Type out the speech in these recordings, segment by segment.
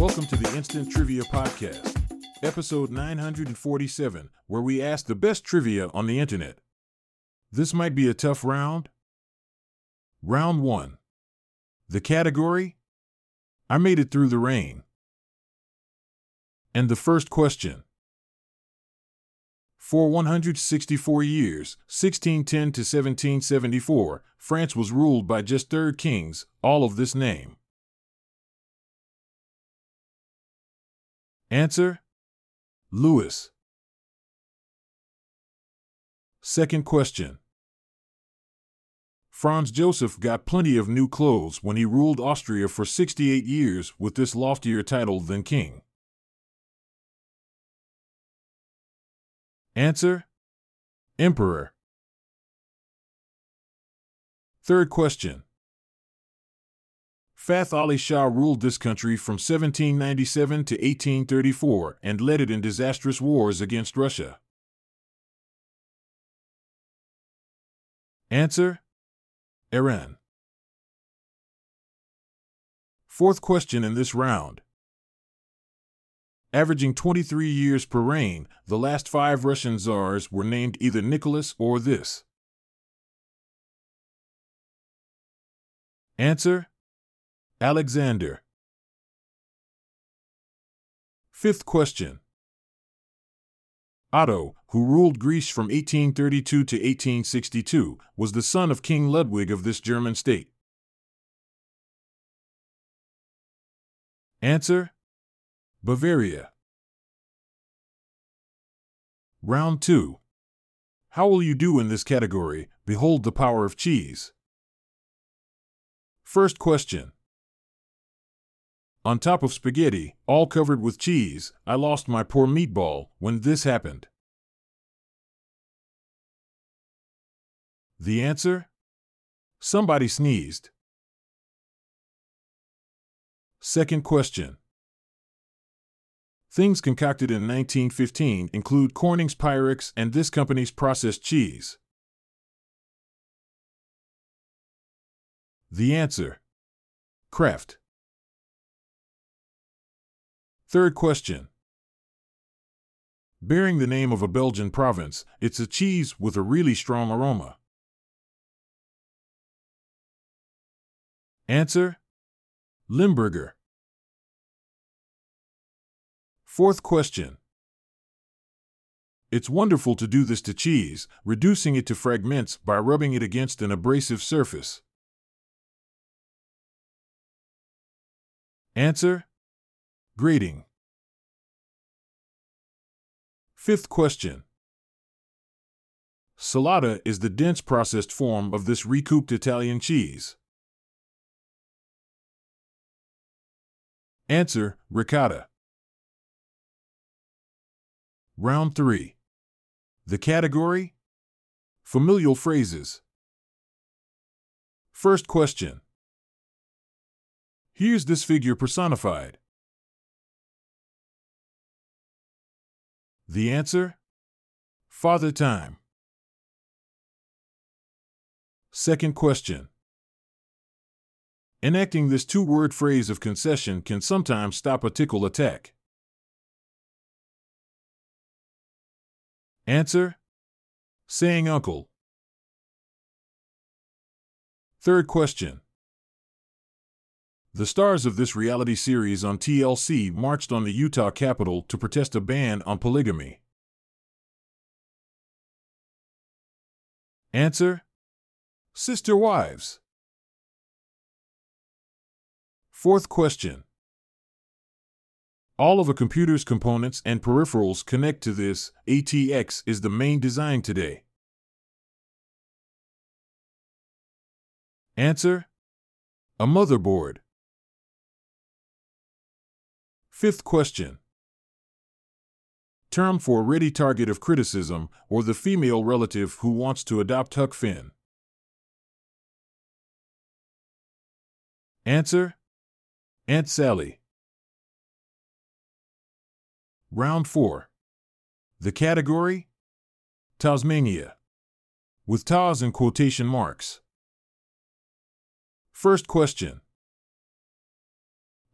Welcome to the Instant Trivia Podcast, episode 947, where we ask the best trivia on the internet. This might be a tough round. Round 1. The category? I made it through the reign. And the first question. For 164 years, 1610 to 1774, France was ruled by just third kings, all of this name. Answer Louis. Second question. Franz Joseph got plenty of new clothes when he ruled Austria for 68 years with this loftier title than king. Answer Emperor. Third question. Fath Ali Shah ruled this country from 1797 to 1834 and led it in disastrous wars against Russia. Answer Iran. Fourth question in this round. Averaging 23 years per reign, the last five Russian czars were named either Nicholas or this. Answer Alexander. Fifth question. Otto, who ruled Greece from 1832 to 1862, was the son of King Ludwig of this German state. Answer Bavaria. Round 2. How will you do in this category? Behold the power of cheese. First question. On top of spaghetti, all covered with cheese, I lost my poor meatball when this happened. The answer? Somebody sneezed. Second question. Things concocted in 1915 include Corning's Pyrex and this company's processed cheese. The answer Kraft. Third question. Bearing the name of a Belgian province, it's a cheese with a really strong aroma. Answer Limburger. Fourth question. It's wonderful to do this to cheese, reducing it to fragments by rubbing it against an abrasive surface. Answer Grating. Fifth question. Salata is the dense processed form of this recouped Italian cheese. Answer Ricotta. Round 3. The category? Familial phrases. First question. Here's this figure personified. The answer? Father Time. Second question. Enacting this two word phrase of concession can sometimes stop a tickle attack. Answer? Saying uncle. Third question. The stars of this reality series on TLC marched on the Utah Capitol to protest a ban on polygamy. Answer Sister Wives. Fourth question. All of a computer's components and peripherals connect to this. ATX is the main design today. Answer A motherboard. Fifth question. Term for ready target of criticism or the female relative who wants to adopt Huck Finn. Answer Aunt Sally. Round 4. The category? Tasmania. With Tas in quotation marks. First question.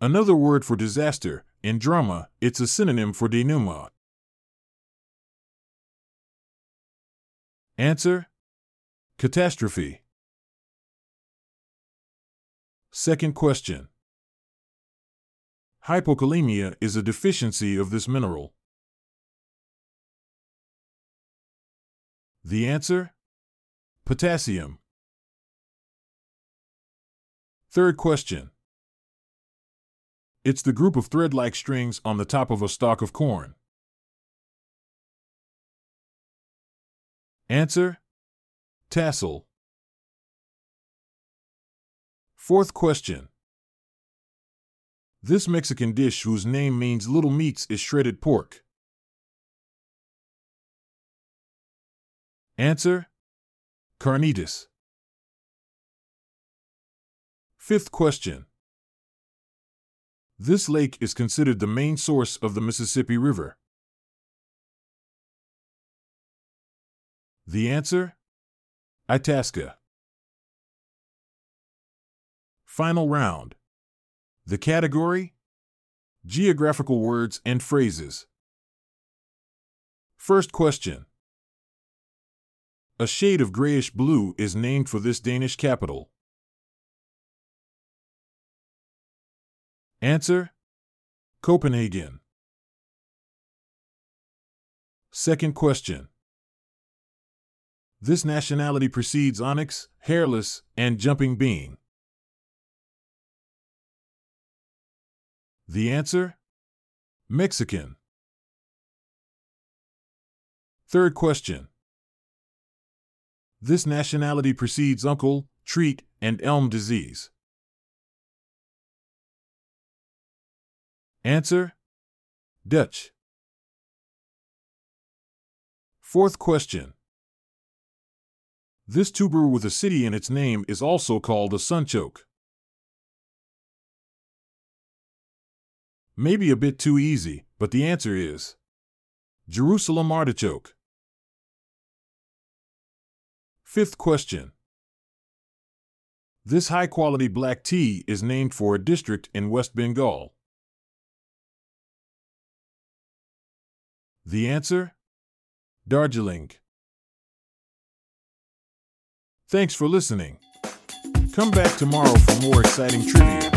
Another word for disaster, in drama, it's a synonym for denouement. Answer Catastrophe. Second question Hypokalemia is a deficiency of this mineral. The answer? Potassium. Third question. It's the group of thread like strings on the top of a stalk of corn. Answer? Tassel. Fourth question. This Mexican dish, whose name means little meats, is shredded pork. Answer Carnitas. Fifth question. This lake is considered the main source of the Mississippi River. The answer? Itasca. Final round. The category? Geographical words and phrases. First question. A shade of grayish blue is named for this Danish capital. Answer Copenhagen. Second question. This nationality precedes onyx, hairless, and jumping bean. The answer? Mexican. Third question. This nationality precedes uncle, treat, and elm disease. Answer? Dutch. Fourth question. This tuber with a city in its name is also called a sunchoke. Maybe a bit too easy, but the answer is Jerusalem artichoke. Fifth question. This high quality black tea is named for a district in West Bengal. The answer? Darjeeling. Thanks for listening. Come back tomorrow for more exciting trivia.